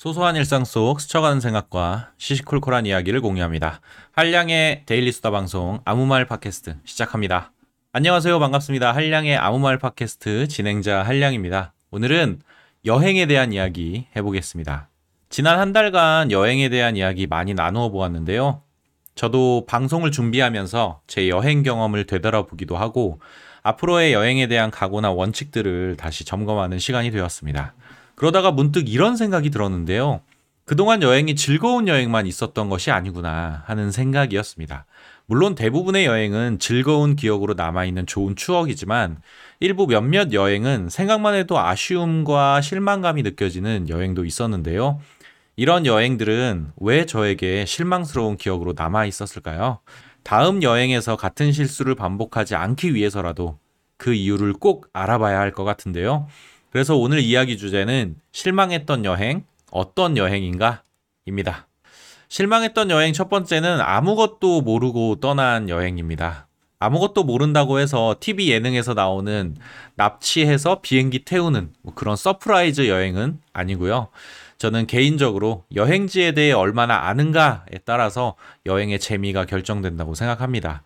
소소한 일상 속 스쳐가는 생각과 시시콜콜한 이야기를 공유합니다. 한량의 데일리 수다 방송 아무 말 팟캐스트 시작합니다. 안녕하세요. 반갑습니다. 한량의 아무 말 팟캐스트 진행자 한량입니다. 오늘은 여행에 대한 이야기 해보겠습니다. 지난 한 달간 여행에 대한 이야기 많이 나누어 보았는데요. 저도 방송을 준비하면서 제 여행 경험을 되돌아보기도 하고 앞으로의 여행에 대한 각오나 원칙들을 다시 점검하는 시간이 되었습니다. 그러다가 문득 이런 생각이 들었는데요. 그동안 여행이 즐거운 여행만 있었던 것이 아니구나 하는 생각이었습니다. 물론 대부분의 여행은 즐거운 기억으로 남아있는 좋은 추억이지만 일부 몇몇 여행은 생각만 해도 아쉬움과 실망감이 느껴지는 여행도 있었는데요. 이런 여행들은 왜 저에게 실망스러운 기억으로 남아 있었을까요? 다음 여행에서 같은 실수를 반복하지 않기 위해서라도 그 이유를 꼭 알아봐야 할 것 같은데요. 그래서 오늘 이야기 주제는 실망했던 여행, 어떤 여행인가? 입니다. 실망했던 여행 첫 번째는 아무것도 모르고 떠난 여행입니다. 아무것도 모른다고 해서 TV 예능에서 나오는 납치해서 비행기 태우는 뭐 그런 surprise 여행은 아니고요. 저는 개인적으로 여행지에 대해 얼마나 아는가에 따라서 여행의 재미가 결정된다고 생각합니다.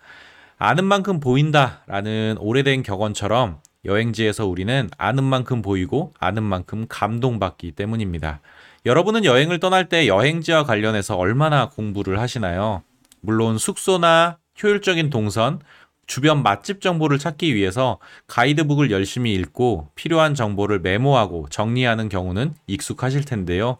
아는 만큼 보인다라는 오래된 격언처럼 여행지에서 우리는 아는 만큼 보이고 아는 만큼 감동받기 때문입니다. 여러분은 여행을 떠날 때 여행지와 관련해서 얼마나 공부를 하시나요? 물론 숙소나 효율적인 동선, 주변 맛집 정보를 찾기 위해서 가이드북을 열심히 읽고 필요한 정보를 메모하고 정리하는 경우는 익숙하실 텐데요.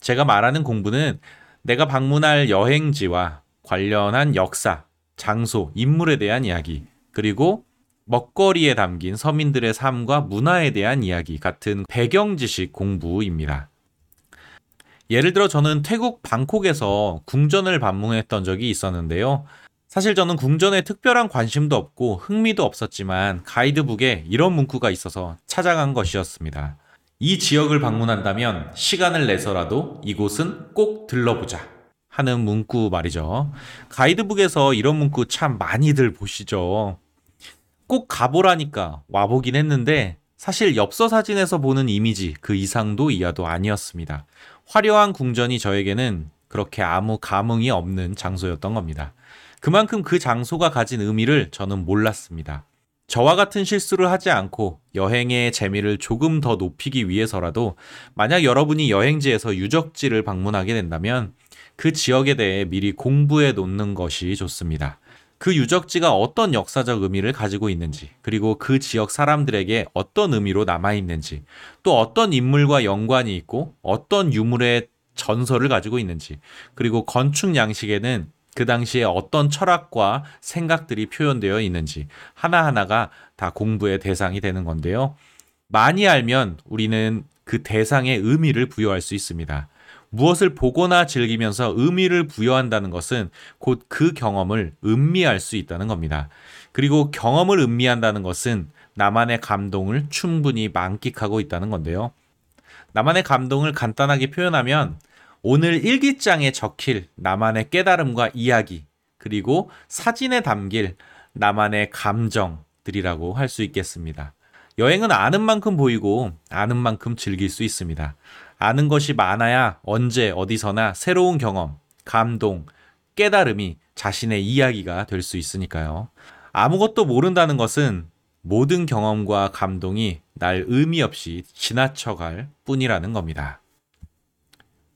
제가 말하는 공부는 내가 방문할 여행지와 관련한 역사, 장소, 인물에 대한 이야기, 그리고 먹거리에 담긴 서민들의 삶과 문화에 대한 이야기 같은 배경 지식 공부입니다. 예를 들어 저는 태국 방콕에서 궁전을 방문했던 적이 있었는데요. 사실 저는 궁전에 특별한 관심도 없고 흥미도 없었지만 가이드북에 이런 문구가 있어서 찾아간 것이었습니다. 이 지역을 방문한다면 시간을 내서라도 이곳은 꼭 들러보자. 하는 문구 말이죠. 가이드북에서 이런 문구 참 많이들 보시죠. 꼭 가보라니까 와보긴 했는데 사실 엽서 사진에서 보는 이미지 그 이상도 이하도 아니었습니다. 화려한 궁전이 저에게는 그렇게 아무 감흥이 없는 장소였던 겁니다. 그만큼 그 장소가 가진 의미를 저는 몰랐습니다. 저와 같은 실수를 하지 않고 여행의 재미를 조금 더 높이기 위해서라도 만약 여러분이 여행지에서 유적지를 방문하게 된다면 그 지역에 대해 미리 공부해 놓는 것이 좋습니다. 그 유적지가 어떤 역사적 의미를 가지고 있는지, 그리고 그 지역 사람들에게 어떤 의미로 남아있는지, 또 어떤 인물과 연관이 있고, 어떤 유물의 전설을 가지고 있는지, 그리고 건축 양식에는 그 당시에 어떤 철학과 생각들이 표현되어 있는지, 하나하나가 다 공부의 대상이 되는 건데요. 많이 알면 우리는 그 대상의 의미를 부여할 수 있습니다. 무엇을 보거나 즐기면서 의미를 부여한다는 것은 곧 그 경험을 음미할 수 있다는 겁니다. 그리고 경험을 음미한다는 것은 나만의 감동을 충분히 만끽하고 있다는 건데요. 나만의 감동을 간단하게 표현하면 오늘 일기장에 적힐 나만의 깨달음과 이야기, 그리고 사진에 담길 나만의 감정들이라고 할 수 있겠습니다. 여행은 아는 만큼 보이고 아는 만큼 즐길 수 있습니다. 아는 것이 많아야 언제 어디서나 새로운 경험, 감동, 깨달음이 자신의 이야기가 될 수 있으니까요. 아무것도 모른다는 것은 모든 경험과 감동이 날 의미 없이 지나쳐갈 뿐이라는 겁니다.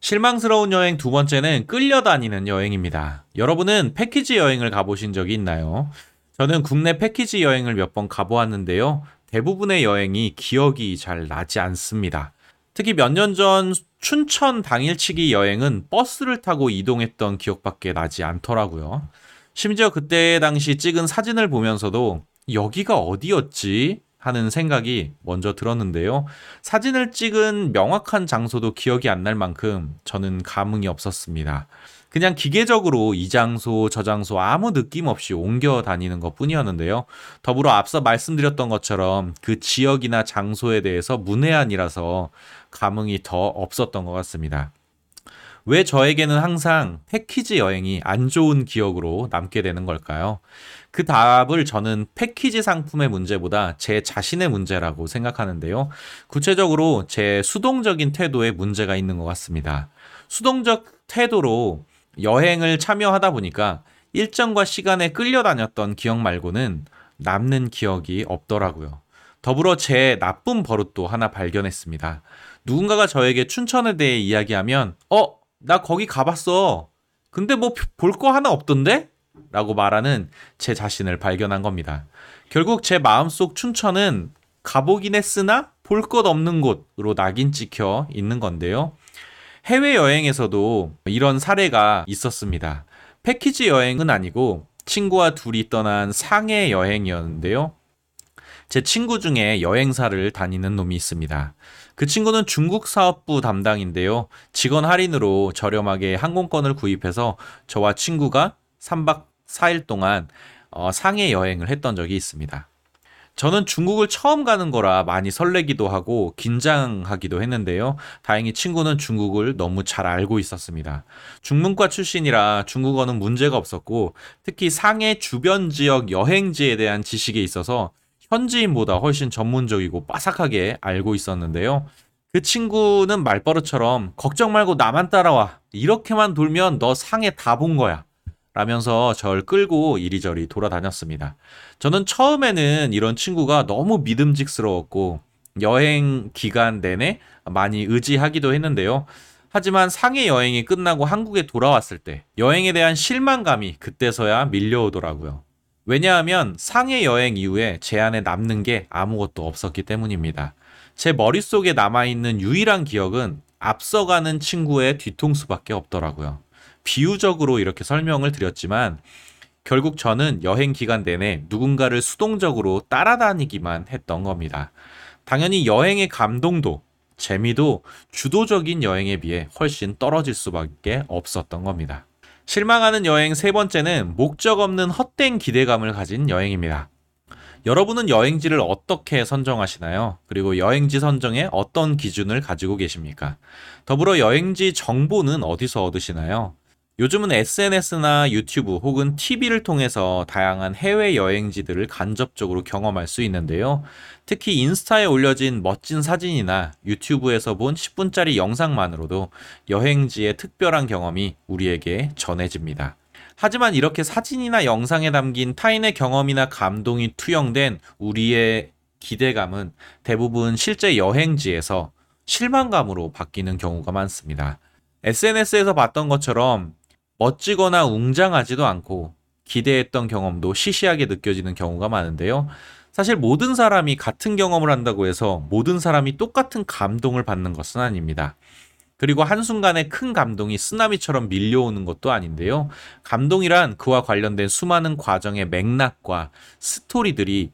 실망스러운 여행 두 번째는 끌려다니는 여행입니다. 여러분은 패키지 여행을 가보신 적이 있나요? 저는 국내 패키지 여행을 몇 번 가보았는데요. 대부분의 여행이 기억이 잘 나지 않습니다. 특히 몇 년 전 춘천 당일치기 여행은 버스를 타고 이동했던 기억밖에 나지 않더라고요. 심지어 그때 당시 찍은 사진을 보면서도 여기가 어디였지? 하는 생각이 먼저 들었는데요. 사진을 찍은 명확한 장소도 기억이 안 날 만큼 저는 감흥이 없었습니다. 그냥 기계적으로 이 장소, 저 장소 아무 느낌 없이 옮겨 다니는 것 뿐이었는데요. 더불어 앞서 말씀드렸던 것처럼 그 지역이나 장소에 대해서 문외한이라서 감흥이 더 없었던 것 같습니다. 왜 저에게는 항상 패키지 여행이 안 좋은 기억으로 남게 되는 걸까요? 그 답을 저는 패키지 상품의 문제보다 제 자신의 문제라고 생각하는데요. 구체적으로 제 수동적인 태도에 문제가 있는 것 같습니다. 수동적 태도로 여행을 참여하다 보니까 일정과 시간에 끌려다녔던 기억 말고는 남는 기억이 없더라고요. 더불어 제 나쁜 버릇도 하나 발견했습니다. 누군가가 저에게 춘천에 대해 이야기하면, 어, 나 거기 가봤어. 근데 뭐 볼 거 하나 없던데? 라고 말하는 제 자신을 발견한 겁니다. 결국 제 마음속 춘천은 가보긴 했으나 볼 것 없는 곳으로 낙인 찍혀 있는 건데요. 해외여행에서도 이런 사례가 있었습니다. 패키지 여행은 아니고 친구와 둘이 떠난 상해 여행이었는데요. 제 친구 중에 여행사를 다니는 놈이 있습니다. 그 친구는 중국 사업부 담당인데요. 직원 할인으로 저렴하게 항공권을 구입해서 저와 친구가 3박 4일 동안 어, 상해 여행을 했던 적이 있습니다. 저는 중국을 처음 가는 거라 많이 설레기도 하고 긴장하기도 했는데요. 다행히 친구는 중국을 너무 잘 알고 있었습니다. 중문과 출신이라 중국어는 문제가 없었고 특히 상해 주변 지역 여행지에 대한 지식에 있어서 현지인보다 훨씬 전문적이고 빠삭하게 알고 있었는데요. 그 친구는 말버릇처럼 걱정 말고 나만 따라와. 이렇게만 돌면 너 상해 다 본 거야. 라면서 절 끌고 이리저리 돌아다녔습니다. 저는 처음에는 이런 친구가 너무 믿음직스러웠고 여행 기간 내내 많이 의지하기도 했는데요. 하지만 상해 여행이 끝나고 한국에 돌아왔을 때 여행에 대한 실망감이 그때서야 밀려오더라고요. 왜냐하면 상해 여행 이후에 제 안에 남는 게 아무것도 없었기 때문입니다. 제 머릿속에 남아있는 유일한 기억은 앞서가는 친구의 뒤통수밖에 없더라고요. 비유적으로 이렇게 설명을 드렸지만 결국 저는 여행 기간 내내 누군가를 수동적으로 따라다니기만 했던 겁니다. 당연히 여행의 감동도 재미도 주도적인 여행에 비해 훨씬 떨어질 수밖에 없었던 겁니다. 실망하는 여행 세 번째는 목적 없는 헛된 기대감을 가진 여행입니다. 여러분은 여행지를 어떻게 선정하시나요? 그리고 여행지 선정에 어떤 기준을 가지고 계십니까? 더불어 여행지 정보는 어디서 얻으시나요? 요즘은 SNS나 유튜브 혹은 TV를 통해서 다양한 해외 여행지들을 간접적으로 경험할 수 있는데요. 특히 인스타에 올려진 멋진 사진이나 유튜브에서 본 10분짜리 영상만으로도 여행지의 특별한 경험이 우리에게 전해집니다. 하지만 이렇게 사진이나 영상에 담긴 타인의 경험이나 감동이 투영된 우리의 기대감은 대부분 실제 여행지에서 실망감으로 바뀌는 경우가 많습니다. SNS에서 봤던 것처럼 멋지거나 웅장하지도 않고 기대했던 경험도 시시하게 느껴지는 경우가 많은데요. 사실 모든 사람이 같은 경험을 한다고 해서 모든 사람이 똑같은 감동을 받는 것은 아닙니다. 그리고 한순간에 큰 감동이 쓰나미처럼 밀려오는 것도 아닌데요. 감동이란 그와 관련된 수많은 과정의 맥락과 스토리들이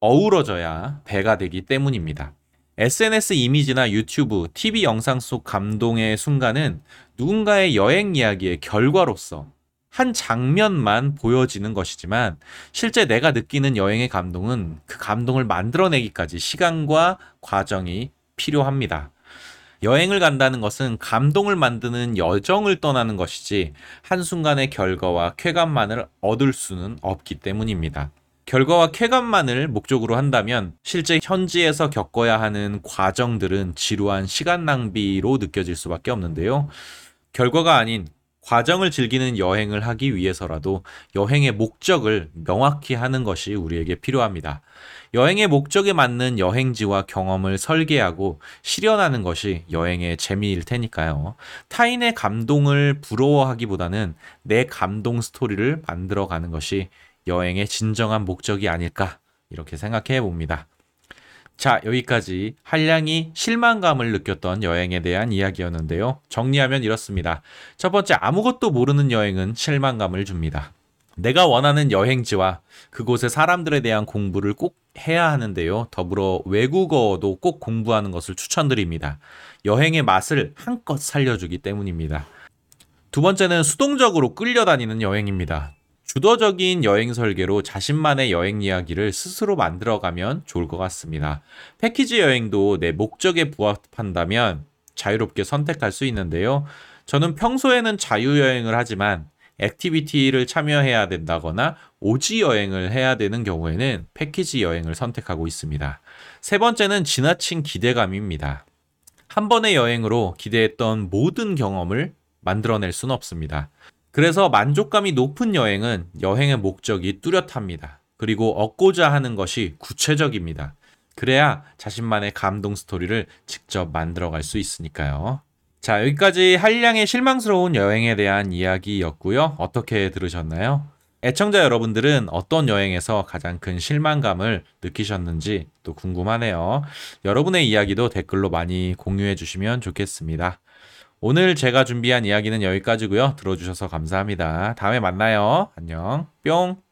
어우러져야 배가 되기 때문입니다. SNS 이미지나 유튜브, TV 영상 속 감동의 순간은 누군가의 여행 이야기의 결과로서 한 장면만 보여지는 것이지만 실제 내가 느끼는 여행의 감동은 그 감동을 만들어내기까지 시간과 과정이 필요합니다. 여행을 간다는 것은 감동을 만드는 여정을 떠나는 것이지 한순간의 결과와 쾌감만을 얻을 수는 없기 때문입니다. 결과와 쾌감만을 목적으로 한다면 실제 현지에서 겪어야 하는 과정들은 지루한 시간 낭비로 느껴질 수밖에 없는데요. 결과가 아닌 과정을 즐기는 여행을 하기 위해서라도 여행의 목적을 명확히 하는 것이 우리에게 필요합니다. 여행의 목적에 맞는 여행지와 경험을 설계하고 실현하는 것이 여행의 재미일 테니까요. 타인의 감동을 부러워하기보다는 내 감동 스토리를 만들어가는 것이 여행의 진정한 목적이 아닐까 이렇게 생각해 봅니다. 자, 여기까지 한량이 실망감을 느꼈던 여행에 대한 이야기였는데요. 정리하면 이렇습니다. 첫 번째, 아무것도 모르는 여행은 실망감을 줍니다. 내가 원하는 여행지와 그곳의 사람들에 대한 공부를 꼭 해야 하는데요. 더불어 외국어도 꼭 공부하는 것을 추천드립니다. 여행의 맛을 한껏 살려주기 때문입니다. 두 번째는 수동적으로 끌려다니는 여행입니다. 주도적인 여행 설계로 자신만의 여행 이야기를 스스로 만들어가면 좋을 것 같습니다. 패키지 여행도 내 목적에 부합한다면 자유롭게 선택할 수 있는데요. 저는 평소에는 자유여행을 하지만 activity를 참여해야 된다거나 오지 여행을 해야 되는 경우에는 패키지 여행을 선택하고 있습니다. 세 번째는 지나친 기대감입니다. 한 번의 여행으로 기대했던 모든 경험을 만들어낼 수는 없습니다. 그래서 만족감이 높은 여행은 여행의 목적이 뚜렷합니다. 그리고 얻고자 하는 것이 구체적입니다. 그래야 자신만의 감동 스토리를 직접 만들어갈 수 있으니까요. 자, 여기까지 한량의 실망스러운 여행에 대한 이야기였고요. 어떻게 들으셨나요? 애청자 여러분들은 어떤 여행에서 가장 큰 실망감을 느끼셨는지 또 궁금하네요. 여러분의 이야기도 댓글로 많이 공유해 주시면 좋겠습니다. 오늘 제가 준비한 이야기는 여기까지고요. 들어주셔서 감사합니다. 다음에 만나요. 안녕. 뿅.